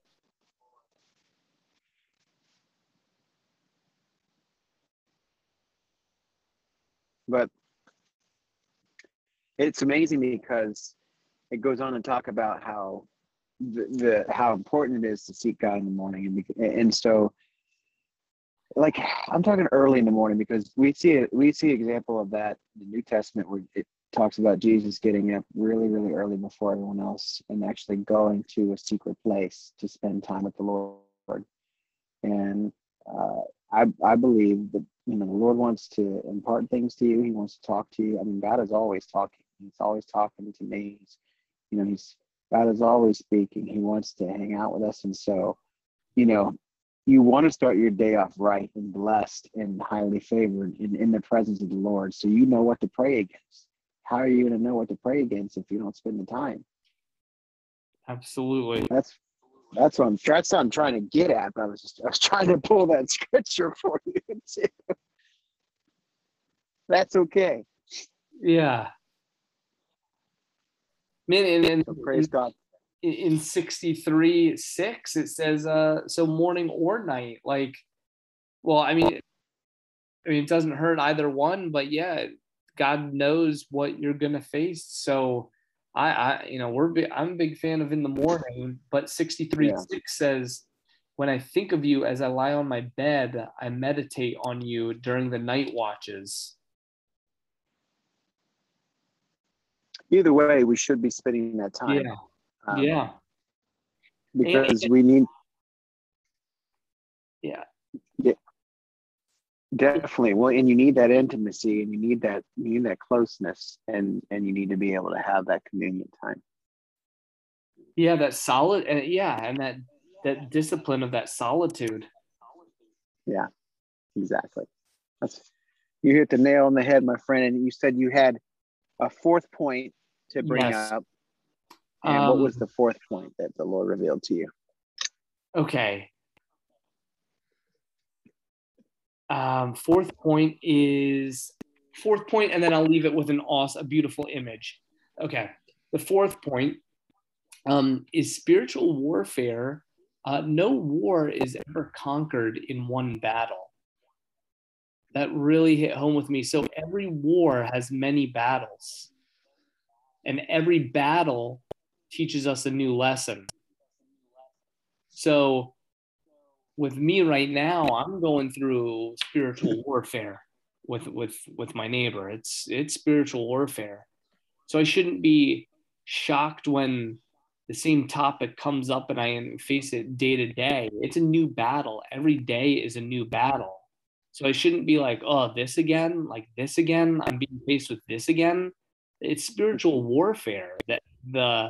But it's amazing because it goes on to talk about how the, the how important it is to seek God in the morning, and and so like I'm talking early in the morning because we see it we see example of that in the New Testament where it talks about Jesus getting up really really early before everyone else and actually going to a secret place to spend time with the Lord, and uh, I I believe that you know the Lord wants to impart things to you. He wants to talk to you. I mean, God is always talking. He's always talking to me. He's, you know, he's God is always speaking. He wants to hang out with us, and so, you know, you want to start your day off right and blessed and highly favored in, in the presence of the Lord. So you know what to pray against. How are you going to know what to pray against if you don't spend the time? Absolutely. That's that's what I'm that's what I'm trying to get at. But I was just I was trying to pull that *laughs* scripture for you too. That's okay. Yeah. Man, and, and praise God. In 63 6, it says uh so morning or night. Like, well, I mean, I mean, it doesn't hurt either one, but yeah, God knows what you're gonna face. So I, I you know, we're I'm a big fan of in the morning, but 63 yeah. six says, when I think of you as I lie on my bed, I meditate on you during the night watches. Either way, we should be spending that time. Yeah. Um, yeah. Because and, we need. Yeah. Definitely. Well, and you need that intimacy, and you need that you need that closeness, and and you need to be able to have that communion time. Yeah, that solid, and yeah, and that that discipline of that solitude. Yeah, exactly. That's you hit the nail on the head, my friend. And you said you had a fourth point to bring yes. up. And um, what was um, the fourth point that the Lord revealed to you? Okay. Um, fourth point is fourth point, and then I'll leave it with an awesome, a beautiful image. Okay. The fourth point um, is spiritual warfare. Uh, no war is ever conquered in one battle. That really hit home with me. So every war has many battles, and every battle teaches us a new lesson. So with me right now, I'm going through spiritual *laughs* warfare with with with my neighbor. It's it's spiritual warfare. So I shouldn't be shocked when the same topic comes up and I face it day to day. It's a new battle. Every day is a new battle. So I shouldn't be like, oh, this again, like this again. I'm being faced with this again. It's spiritual warfare that the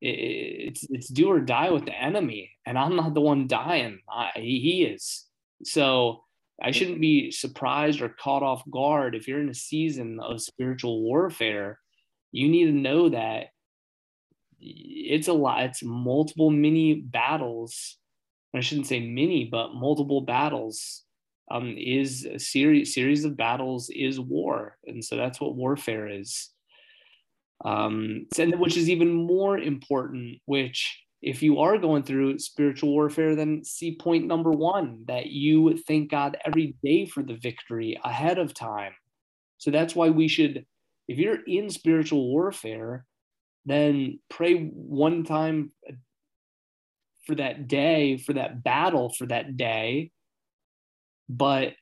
it's it's do or die with the enemy, and I'm not the one dying. I, he is. So I shouldn't be surprised or caught off guard if you're in a season of spiritual warfare. You need to know that it's a lot. It's multiple mini battles. I shouldn't say mini, but multiple battles. Um, is a series series of battles is war, and so that's what warfare is um, and which is even more important which if you are going through spiritual warfare then see point number one that you thank god every day for the victory ahead of time. So that's why we should if you're in spiritual warfare then pray one time for that day for that battle for that day. But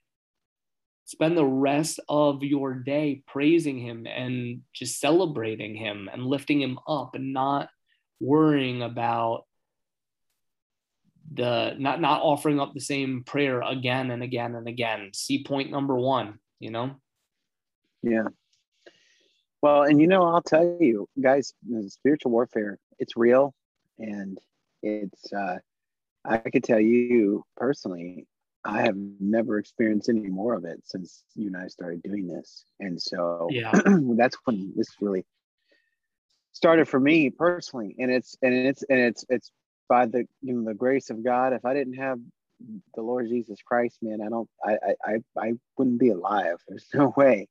spend the rest of your day praising him and just celebrating him and lifting him up and not worrying about the not not offering up the same prayer again and again and again. See point number one you know? Yeah. Well and you know i'll tell you guys spiritual warfare it's real and it's uh i could tell you personally I have never experienced any more of it since you and I started doing this. And so yeah. *clears throat* that's when this really started for me personally. And it's and it's and it's it's by the you know the grace of God. If I didn't have the Lord Jesus Christ, man, I don't I I I wouldn't be alive. *laughs* There's no way.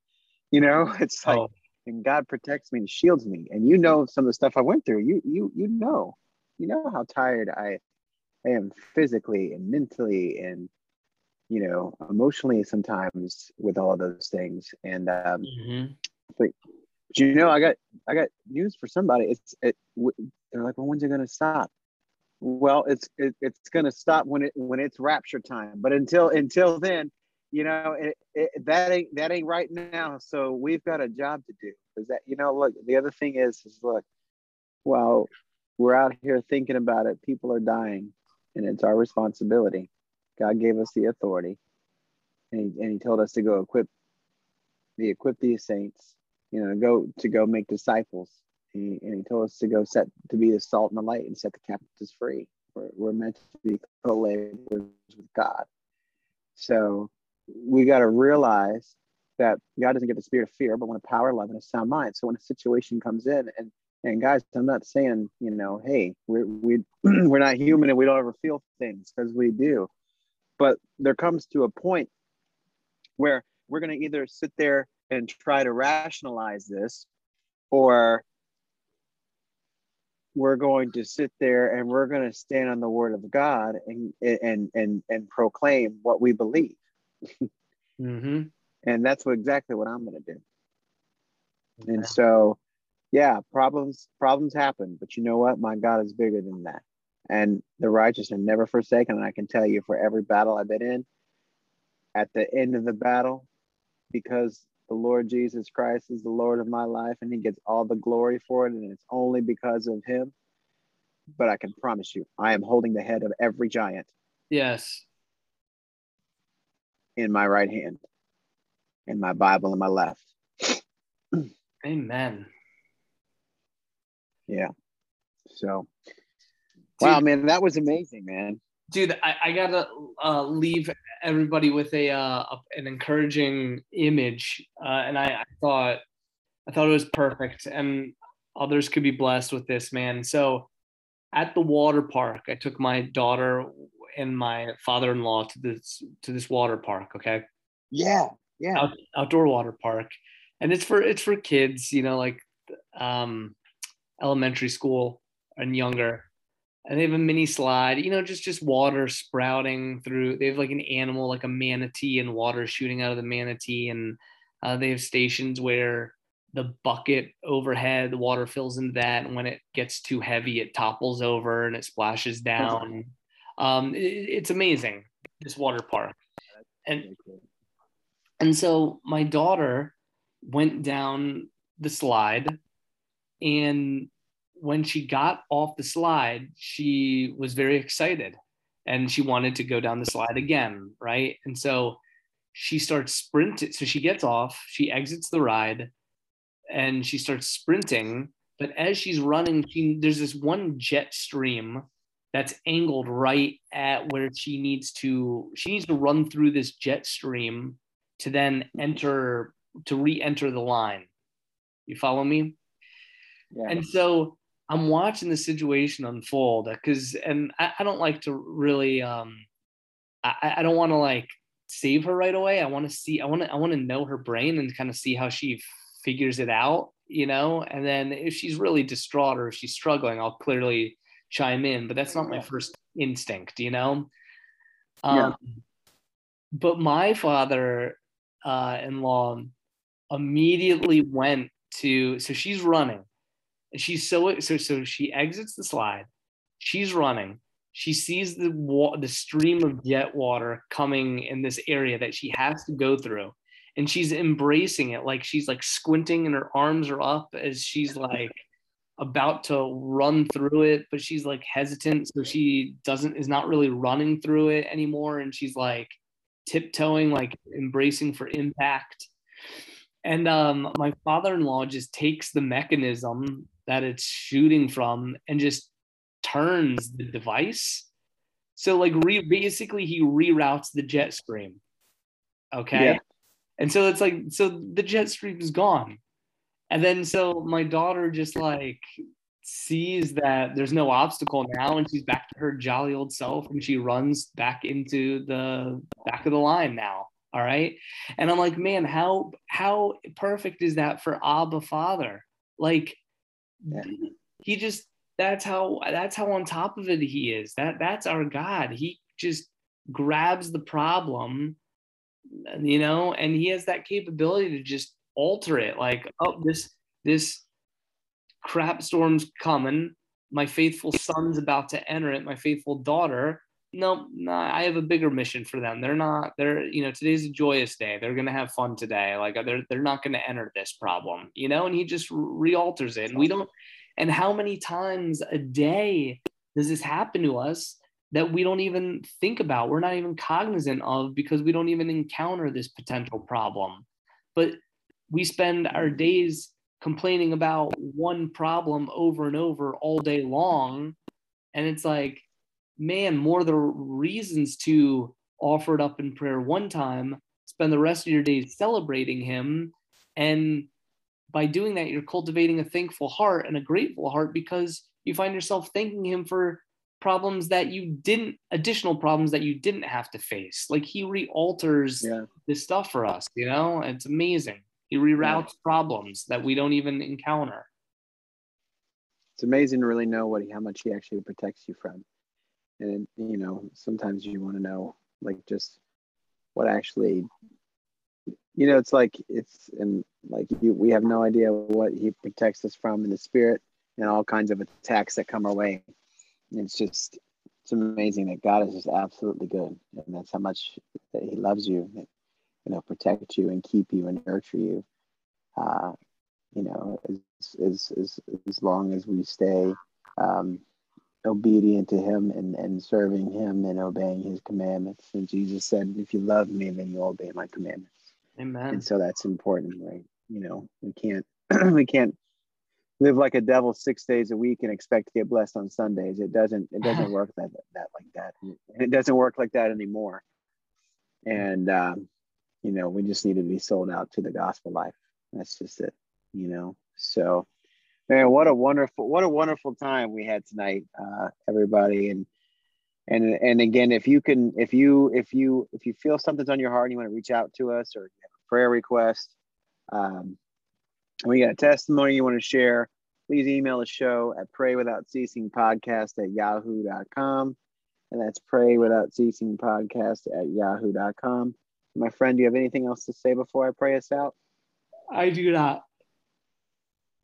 You know, *laughs* it's like oh. and God protects me and shields me. And you know some of the stuff I went through. You you you know. You know how tired I I am physically and mentally and you know, emotionally sometimes with all of those things. And um, mm-hmm. but, you know, I got I got news for somebody. It's it. They're like, well, when's it gonna stop? Well, it's it, it's gonna stop when it when it's rapture time. But until until then, you know, it, it, that ain't that ain't right now. So we've got a job to do. Is that you know, look. The other thing is, is look, well, we're out here thinking about it. People are dying, and it's our responsibility God gave us the authority, and he, and he told us to go equip, the equip these saints, you know, go to go make disciples. He, and he told us to go set to be the salt and the light and set the captives free. We're, we're meant to be co-laborers with God. So we got to realize that God doesn't get the spirit of fear, but when a power, love, and a sound mind. So when a situation comes in, and and guys, I'm not saying you know, hey, we're we, *clears throat* we're not human and we don't ever feel things because we do. But there comes to a point where we're going to either sit there and try to rationalize this or we're going to sit there and we're going to stand on the word of God and and and and proclaim what we believe. mm-hmm. And that's what exactly what I'm going to do. Okay. And so, yeah, problems problems happen, but you know what? My God is bigger than that and the righteous are never forsaken. And I can tell you for every battle I've been in, at the end of the battle, because the Lord Jesus Christ is the Lord of my life and he gets all the glory for it. And it's only because of him. But I can promise you, I am holding the head of every giant. Yes. In my right hand, and my Bible in my left. Amen. *clears throat* Yeah. So, dude, wow, man, that was amazing, man. Dude, I, I gotta uh, leave everybody with a, uh, an encouraging image, uh, and I, I thought I thought it was perfect, and others could be blessed with this, man. So, at the water park, I took my daughter and my father-in-law to this to this water park. Okay. Yeah. Yeah. Out, outdoor water park, and it's for it's for kids, you know, like um, elementary school and younger. And they have a mini slide, you know, just just water sprouting through. They have like an animal, like a manatee, and water shooting out of the manatee, and uh, they have stations where the bucket overhead, the water fills into that, and when it gets too heavy, it topples over and it splashes down. Um, it, it's amazing, this water park, and and so my daughter went down the slide, and when she got off the slide, she was very excited and she wanted to go down the slide again, right? And so she starts sprinting. So she gets off, she exits the ride, and she starts sprinting. But as she's running, she, there's this one jet stream that's angled right at where she needs to. She needs to run through this jet stream to then enter to re-enter the line. You follow me? Yeah. And so I'm watching the situation unfold because, and I, I, don't like to really, um, I, I don't want to like save her right away. I want to see, I want to, I want to know her brain and kind of see how she figures it out, you know. And then if she's really distraught or if she's struggling, I'll clearly chime in. But that's not my first instinct, you know. Um, yeah. But my father-in-law uh, immediately went to, so she's running she's so so so she exits the slide. She's running. She sees the wa- the stream of jet water coming in this area that she has to go through, and she's embracing it like she's like squinting and her arms are up as she's like about to run through it, but she's like hesitant, so she doesn't is not really running through it anymore, and she's like tiptoeing, like embracing for impact. And um, my father-in-law just takes the mechanism that it's shooting from and just turns the device. So like re- basically he reroutes the jet stream. Okay. Yeah. And so it's like so the jet stream is gone. And then so my daughter just like sees that there's no obstacle now and she's back to her jolly old self and she runs back into the back of the line now all right and i'm like man how how perfect is that for abba father like yeah. he just that's how that's how on top of it he is. That that's our God. He just grabs the problem, you know, and he has that capability to just alter it. Like, oh, this this crap storm's coming. My faithful son's about to enter it. My faithful daughter. No, no, I have a bigger mission for them. They're not. They're you know today's a joyous day. They're gonna have fun today. Like uh, they're they're not gonna enter this problem. You know, and he just realters it. And we don't and how many times a day does this happen to us that we don't even think about? We're not even cognizant of because we don't even encounter this potential problem. But we spend our days complaining about one problem over and over all day long. And it's like, man, more the reasons to offer it up in prayer one time, spend the rest of your days celebrating him, and by doing that, you're cultivating a thankful heart and a grateful heart because you find yourself thanking him for problems that you didn't additional problems that you didn't have to face. Like he realters yeah. this stuff for us you know? It's amazing. He reroutes yeah. problems that we don't even encounter. It's amazing to really know what he, how much he actually protects you from and you know sometimes you want to know like just what actually you know it's like it's and like you, we have no idea what he protects us from in the spirit and all kinds of attacks that come our way it's just it's amazing that god is just absolutely good and that's how much that he loves you you know, protect you and keep you and nurture you. Uh, you know, as, as, as, as long as we stay um, obedient to him and, and serving him and obeying his commandments. And Jesus said, if you love me, then you obey my commandments. Amen. And so that's important, right? You know, we can't, *clears throat* we can't live like a devil six days a week and expect to get blessed on Sundays. It doesn't, it doesn't *laughs* work that, that like that. It doesn't work like that anymore. And, um, you know, we just need to be sold out to the gospel life. That's just it, you know? So, man, what a wonderful, what a wonderful time we had tonight, uh, everybody. And, and, and again, if you can, if you, if you, if you feel something's on your heart and you want to reach out to us or you have a prayer request, um, we got a testimony you want to share, please email the show at pray without ceasing podcast at yahoo.com. And that's pray without ceasing podcast at yahoo.com. My friend, do you have anything else to say before I pray us out? I do not.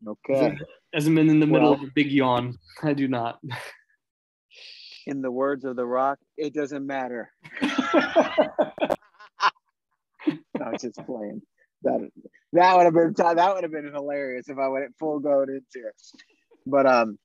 Okay. As I'm in the middle Well- of a big yawn, *laughs* I do not. In the words of The Rock, it doesn't matter. *laughs* No, it's just playing. That that would have been that would have been hilarious if I went full goat into it. But um,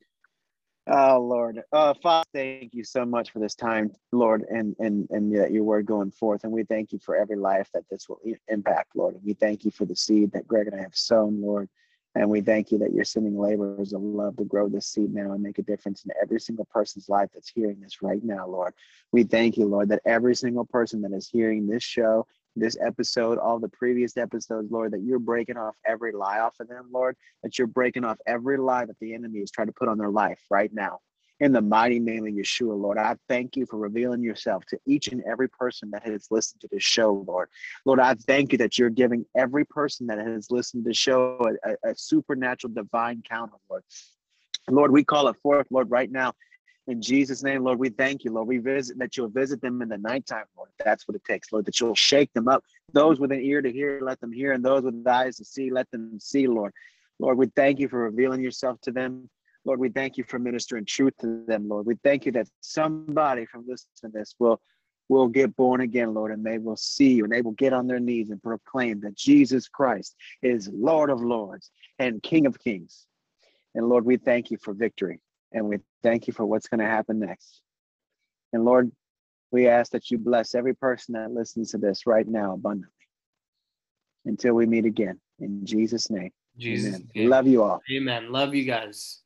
oh Lord, uh, Father, thank you so much for this time, Lord, and and and that your word going forth, and we thank you for every life that this will impact, Lord. And we thank you for the seed that Greg and I have sown, Lord. And we thank you that you're sending laborers of love to grow this seed now and make a difference in every single person's life that's hearing this right now, Lord. We thank you, Lord, that every single person that is hearing this show this episode, all the previous episodes, Lord, that you're breaking off every lie off of them, Lord, that you're breaking off every lie that the enemy is trying to put on their life right now. In the mighty name of Yeshua, Lord, I thank you for revealing yourself to each and every person that has listened to this show, Lord. Lord, I thank you that you're giving every person that has listened to the show a, a, supernatural divine counter, Lord. Lord, we call it forth, Lord, right now. In Jesus' name, Lord, we thank you, Lord. We visit that you'll visit them in the nighttime, Lord. That's what it takes, Lord, that you'll shake them up. Those with an ear to hear, let them hear, and those with eyes to see, let them see, Lord. Lord, we thank you for revealing yourself to them. Lord, we thank you for ministering truth to them, Lord. We thank you that somebody from listening to this will will get born again, Lord, and they will see you and they will get on their knees and proclaim that Jesus Christ is Lord of Lords and King of Kings. And Lord, we thank you for victory and we thank you for what's going to happen next. And Lord, we ask that you bless every person that listens to this right now abundantly until we meet again. In Jesus' name. Jesus. Amen. name. Love you all. Amen. Love you guys.